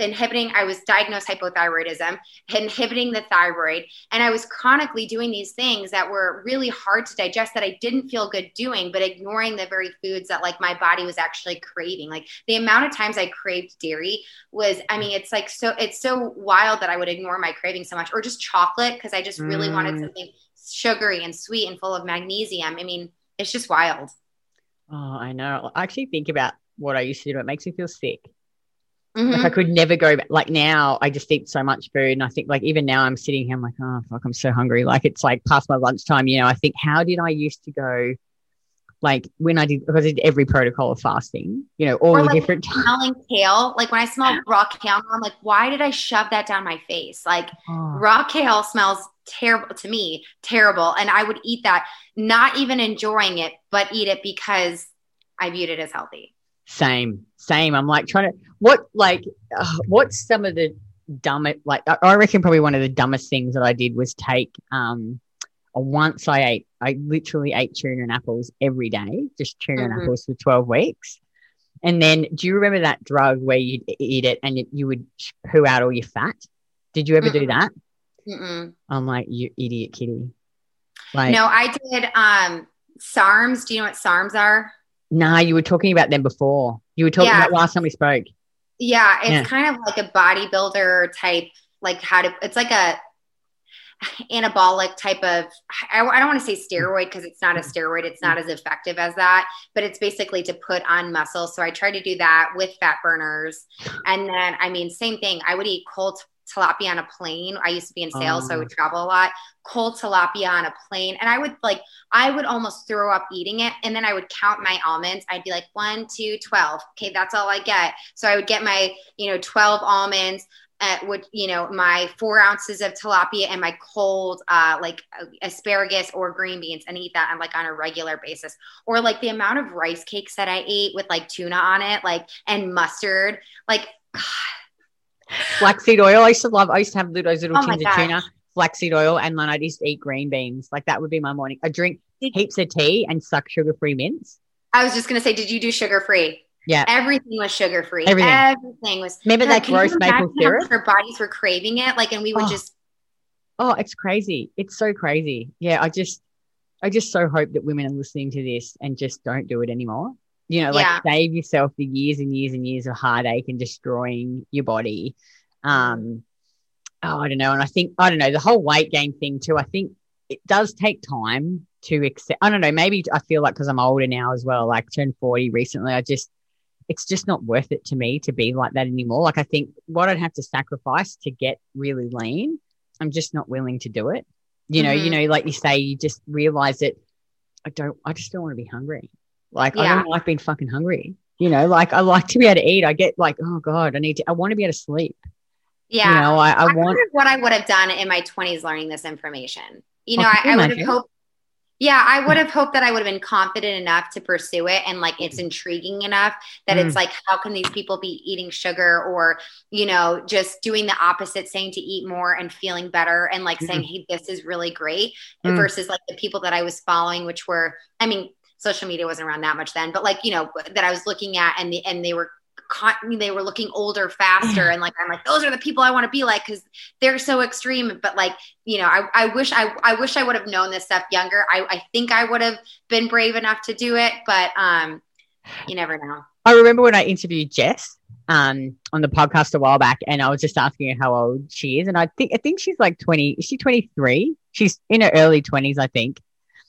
Speaker 1: inhibiting i was diagnosed hypothyroidism inhibiting the thyroid and i was chronically doing these things that were really hard to digest that i didn't feel good doing but ignoring the very foods that like my body was actually craving. Like the amount of times i craved dairy was i mean it's like so it's so wild that i would ignore my craving so much or just chocolate because i just really mm. wanted something sugary and sweet and full of magnesium. I mean it's just wild.
Speaker 3: Oh i know. I actually think about what i used to do it makes me feel sick Mm-hmm. Like I could never go back. Like now, I just eat so much food, and I think like even now, I'm sitting here, I'm like, oh fuck, I'm so hungry. Like it's like past my lunchtime. You know, I think how did I used to go? Like when I did, because I did every protocol of fasting, you know, all or the
Speaker 1: like
Speaker 3: different
Speaker 1: smelling kale. Like when I smell raw kale, I'm like, why did I shove that down my face? Like oh. raw kale smells terrible to me, terrible, and I would eat that, not even enjoying it, but eat it because I viewed it as healthy.
Speaker 3: Same, same. I'm like trying to what like uh, what's some of the dumbest like I reckon probably one of the dumbest things that I did was take um once I ate I literally ate tuna and apples every day, just tuna mm-hmm. and apples for 12 weeks. And then do you remember that drug where you'd eat it and you would poo out all your fat? Did you ever Mm-mm. do that? Mm-mm. I'm like, you idiot kitty.
Speaker 1: Like, no, I did um SARMs. Do you know what SARMs are?
Speaker 3: Nah, you were talking about them before. You were talking yeah. about last time we spoke.
Speaker 1: Yeah, it's yeah. kind of like a bodybuilder type, like how to. It's like a anabolic type of. I, I don't want to say steroid because it's not a steroid. It's not as effective as that, but it's basically to put on muscle. So I try to do that with fat burners, and then I mean, same thing. I would eat cold tilapia on a plane. I used to be in sales, so I would oh. travel a lot. Cold tilapia on a plane. And I would like, I would almost throw up eating it. And then I would count my almonds. I'd be like, one, two, 12. Okay, that's all I get. So I would get my, you know, 12 almonds. At would you know my four ounces of tilapia and my cold uh, like asparagus or green beans and eat that on like on a regular basis or like the amount of rice cakes that I ate with like tuna on it like and mustard like God,
Speaker 3: flaxseed oil. I used to love. I used to have those little oh tins of tuna, flaxseed oil, and then I just eat green beans. Like that would be my morning. I drink heaps of tea and suck sugar free mints.
Speaker 1: I was just gonna say, did you do sugar free?
Speaker 3: Yeah,
Speaker 1: everything was sugar free. Everything. everything was.
Speaker 3: Remember that gross maple syrup?
Speaker 1: Our bodies were craving it, like, and we would oh. just.
Speaker 3: Oh, it's crazy! It's so crazy. Yeah, I just, I just so hope that women are listening to this and just don't do it anymore you know, like yeah. save yourself the years and years and years of heartache and destroying your body. Um, oh, I don't know. And I think, I don't know, the whole weight gain thing too, I think it does take time to accept. I don't know, maybe I feel like because I'm older now as well, like turned 40 recently, I just, it's just not worth it to me to be like that anymore. Like I think what I'd have to sacrifice to get really lean, I'm just not willing to do it. You know, mm-hmm. you know, like you say, you just realize that I don't, I just don't want to be hungry. Like yeah. I don't like being fucking hungry. You know, like I like to be able to eat. I get like, oh God, I need to I want to be able to sleep.
Speaker 1: Yeah. You know, I, I, I want what I would have done in my 20s learning this information. You know, I, I would have hoped yeah, I would have hoped that I would have been confident enough to pursue it and like it's intriguing enough that mm. it's like, how can these people be eating sugar or, you know, just doing the opposite, saying to eat more and feeling better and like mm. saying, hey, this is really great mm. versus like the people that I was following, which were, I mean, social media wasn't around that much then, but like, you know, that I was looking at and the, and they were they were looking older faster and like i'm like those are the people i want to be like because they're so extreme but like you know I, I wish I, I wish i would have known this stuff younger. I, I think i would have been brave enough to do it but um you never know.
Speaker 3: I remember when i interviewed jess um on the podcast a while back and i was just asking her how old she is and i think i think she's like 20 is she 23 she's in her early 20s i think.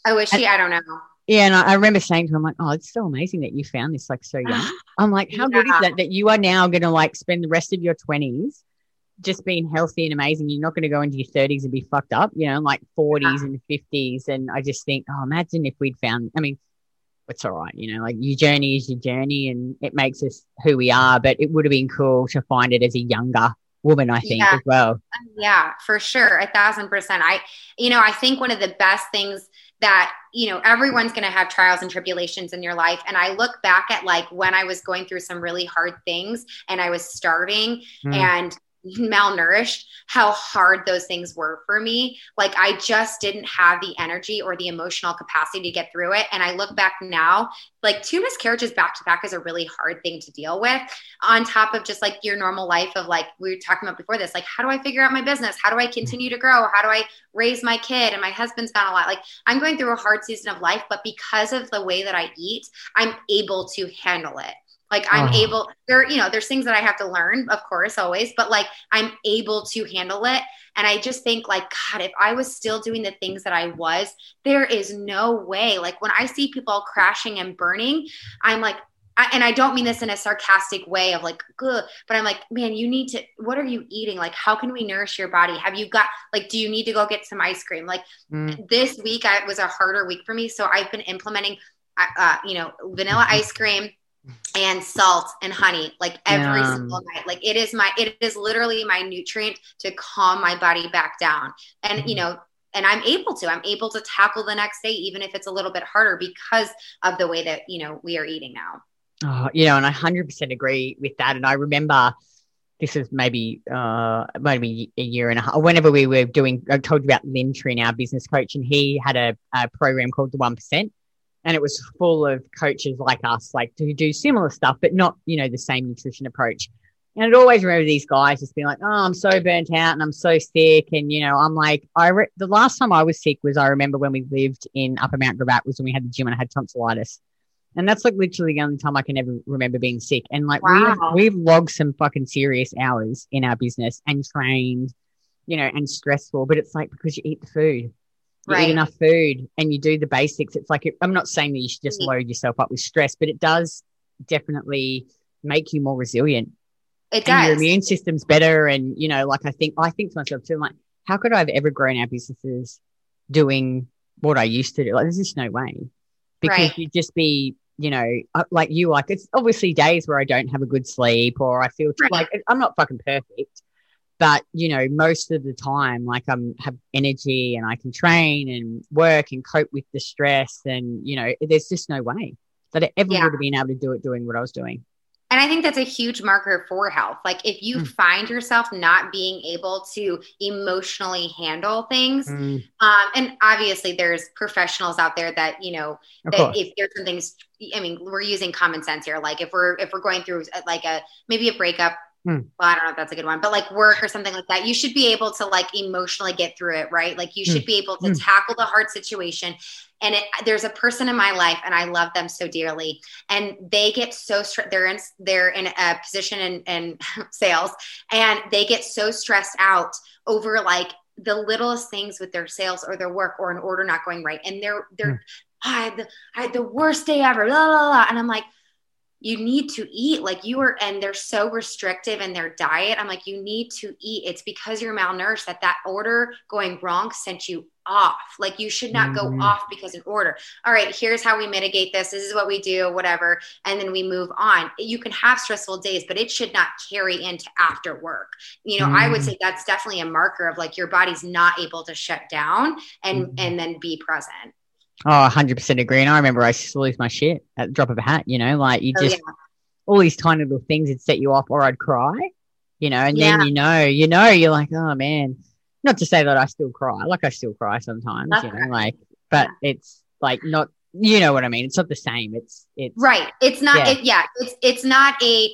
Speaker 1: Oh is she? And, i don't know
Speaker 3: yeah, and I, I, remember saying to him, like, oh, it's so amazing that you found this like so young. I'm like, how yeah. good is that? That you are now going to like spend the rest of your 20s just being healthy and amazing. You're not going to go into your 30s and be fucked up, you know, like 40s yeah. and 50s. And I just think, oh, imagine if we'd found, I mean, it's all right, you know, like your journey is your journey and it makes us who we are. But it would have been cool to find it as a younger woman, I think, yeah. as well.
Speaker 1: Yeah, for sure. A thousand percent. I, you know, I think one of the best things that you know everyone's going to have trials and tribulations in your life and i look back at like when i was going through some really hard things and i was starving mm. and malnourished how hard those things were for me. Like i just didn't have the energy or the emotional capacity to get through it. And i look back now like two miscarriages back to back is a really hard thing to deal with. On top of just like your normal life of like we were talking about before this like how do i figure out my business? How do i continue to grow? How do i raise my kid? And my husband's gone a lot. Like i'm going through a hard season of life but because of the way that i eat i'm able to handle it like I'm oh. able there, you know, there's things that I have to learn, of course, always, but like I'm able to handle it. And I just think like, God, if I was still doing the things that I was, there is no way. Like when I see people crashing and burning, I'm like, I, and I don't mean this in a sarcastic way of like, good, but I'm like, man, you need to, what are you eating? Like, how can we nourish your body? Have you got, like, do you need to go get some ice cream? Like, mm. this week I, was a harder week for me. So I've been implementing, uh, uh you know, vanilla mm-hmm. ice cream, and salt and honey like every yeah. single night. Like it is my it is literally my nutrient to calm my body back down. And mm-hmm. you know and i'm able to i'm able to tackle the next day even if it's a little bit harder because of the way that you know we are eating now.
Speaker 3: Oh you know and i 100% agree with that. And i remember this is maybe uh maybe a year and a half whenever we were doing i told you about lynn Trin, our business coach and he had a, a program called the one percent and it was full of coaches like us, like to do similar stuff, but not, you know, the same nutrition approach. And I'd always remember these guys just being like, "Oh, I'm so burnt out and I'm so sick." And you know, I'm like, I re- the last time I was sick was I remember when we lived in Upper Mount Gravatt was when we had the gym and I had tonsillitis, and that's like literally the only time I can ever remember being sick. And like wow. we've, we've logged some fucking serious hours in our business and trained, you know, and stressful, but it's like because you eat the food you right. eat enough food and you do the basics. It's like, I'm not saying that you should just mm. load yourself up with stress, but it does definitely make you more resilient.
Speaker 1: It does.
Speaker 3: And your immune system's better. And, you know, like I think, I think to myself too, like, how could I have ever grown our businesses doing what I used to do? Like, there's just no way because right. you'd just be, you know, uh, like you, like it's obviously days where I don't have a good sleep or I feel right. like I'm not fucking perfect but you know most of the time like i'm have energy and i can train and work and cope with the stress and you know there's just no way that i ever yeah. would have been able to do it doing what i was doing
Speaker 1: and I think that's a huge marker for health. Like if you mm. find yourself not being able to emotionally handle things, mm. um, and obviously there's professionals out there that you know that if there's some things. I mean, we're using common sense here. Like if we're if we're going through like a maybe a breakup Hmm. Well, I don't know if that's a good one, but like work or something like that, you should be able to like emotionally get through it, right? Like you should hmm. be able to hmm. tackle the hard situation. And it, there's a person in my life, and I love them so dearly, and they get so stressed. They're in they're in a position in, in sales, and they get so stressed out over like the littlest things with their sales or their work or an order not going right, and they're they're I had the, I had the worst day ever, blah, blah, blah. and I'm like you need to eat like you are and they're so restrictive in their diet i'm like you need to eat it's because you're malnourished that that order going wrong sent you off like you should not go mm-hmm. off because an order all right here's how we mitigate this this is what we do whatever and then we move on you can have stressful days but it should not carry into after work you know mm-hmm. i would mm-hmm. say that's definitely a marker of like your body's not able to shut down and mm-hmm. and then be present
Speaker 3: Oh, 100% agree. And I remember I used to lose my shit at the drop of a hat, you know, like you oh, just, yeah. all these tiny little things would set you off or I'd cry, you know, and yeah. then you know, you know, you're like, oh man, not to say that I still cry, like I still cry sometimes, That's you know, right. like, but yeah. it's like not, you know what I mean? It's not the same. It's, it's
Speaker 1: right. It's not, yeah, it, yeah it's, it's not a,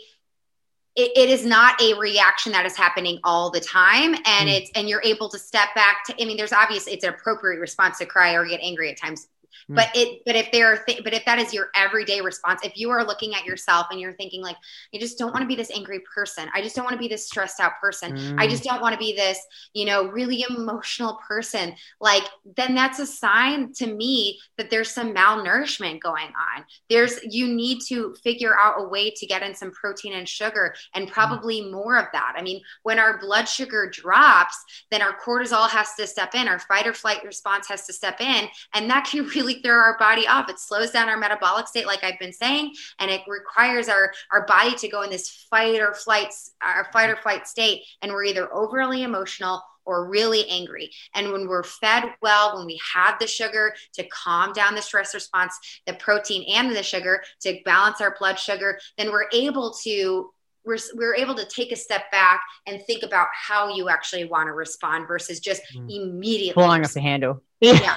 Speaker 1: it, it is not a reaction that is happening all the time and mm. it's and you're able to step back to i mean there's obviously it's an appropriate response to cry or get angry at times Hmm. But it, but if there are, th- but if that is your everyday response, if you are looking at yourself and you're thinking like, I just don't want to be this angry person. I just don't want to be this stressed out person. Mm. I just don't want to be this, you know, really emotional person. Like, then that's a sign to me that there's some malnourishment going on. There's, you need to figure out a way to get in some protein and sugar and hmm. probably mm. more of that. I mean, when our blood sugar drops, then our cortisol has to step in, our fight or flight response has to step in, and that can really throw our body off. It slows down our metabolic state, like I've been saying, and it requires our our body to go in this fight or flight, our fight or flight state, and we're either overly emotional or really angry. And when we're fed well, when we have the sugar to calm down the stress response, the protein and the sugar to balance our blood sugar, then we're able to we're, we're able to take a step back and think about how you actually want to respond versus just mm. immediately
Speaker 3: flying off the handle.
Speaker 1: Yeah.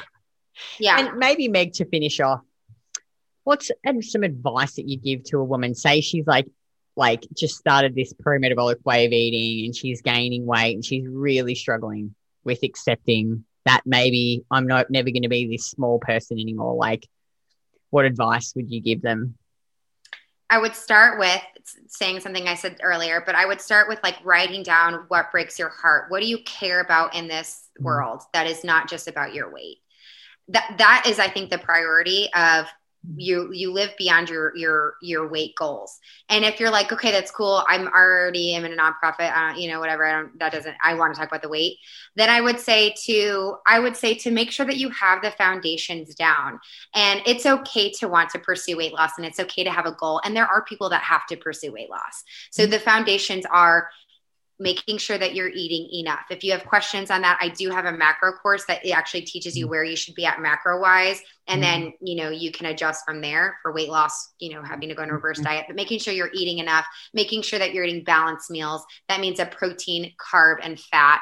Speaker 1: Yeah.
Speaker 3: And maybe Meg to finish off, what's some advice that you give to a woman? Say she's like, like just started this pro-metabolic way of eating and she's gaining weight and she's really struggling with accepting that maybe I'm not never going to be this small person anymore. Like, what advice would you give them?
Speaker 1: I would start with saying something I said earlier, but I would start with like writing down what breaks your heart. What do you care about in this mm-hmm. world that is not just about your weight? That that is, I think, the priority of you you live beyond your your your weight goals. And if you're like okay that's cool i'm already am in a nonprofit uh, you know whatever i don't that doesn't i want to talk about the weight then i would say to i would say to make sure that you have the foundations down. And it's okay to want to pursue weight loss and it's okay to have a goal and there are people that have to pursue weight loss. So mm-hmm. the foundations are making sure that you're eating enough. If you have questions on that, I do have a macro course that actually teaches you mm. where you should be at macro wise. And mm-hmm. then, you know, you can adjust from there for weight loss, you know, having to go on a reverse mm-hmm. diet, but making sure you're eating enough, making sure that you're eating balanced meals. That means a protein, carb, and fat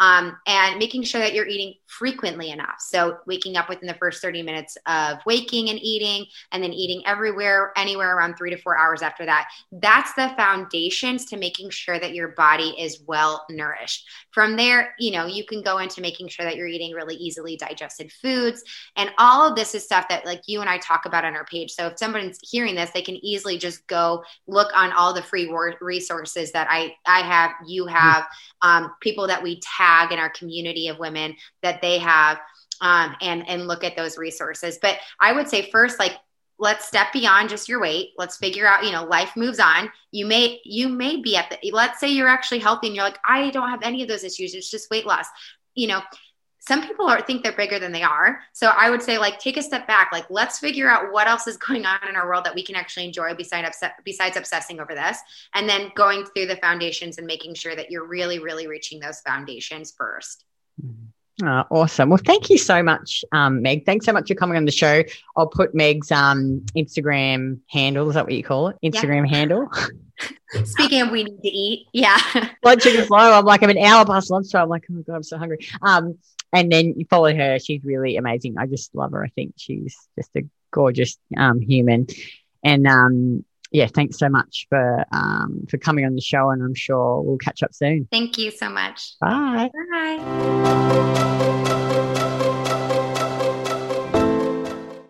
Speaker 1: um, and making sure that you're eating frequently enough. So, waking up within the first 30 minutes of waking and eating, and then eating everywhere, anywhere around three to four hours after that. That's the foundations to making sure that your body is well nourished. From there, you know, you can go into making sure that you're eating really easily digested foods. And all of this is stuff that, like, you and I talk about on our page. So, if someone's hearing this, they can easily just go look on all the free resources that I, I have, you have, um, people that we tag tag in our community of women that they have um, and and look at those resources. But i would say first like let's step beyond just your weight. Let's figure out you know life moves on. You may you may be at the let's say you're actually healthy and you're like i don't have any of those issues. It's just weight loss. You know some people are think they're bigger than they are. So I would say like take a step back. Like let's figure out what else is going on in our world that we can actually enjoy besides upset, besides obsessing over this. And then going through the foundations and making sure that you're really, really reaching those foundations first.
Speaker 3: Uh, awesome. Well, thank you so much, um, Meg. Thanks so much for coming on the show. I'll put Meg's um, Instagram handle. Is that what you call it? Instagram yeah. handle.
Speaker 1: Speaking of we need to eat, yeah.
Speaker 3: Blood sugar's low. I'm like, I'm an hour past lunchtime. I'm like, oh my god, I'm so hungry. Um, and then you follow her. She's really amazing. I just love her. I think she's just a gorgeous um, human. And um, yeah, thanks so much for um, for coming on the show. And I'm sure we'll catch up soon.
Speaker 1: Thank you so much.
Speaker 3: Bye.
Speaker 1: Bye.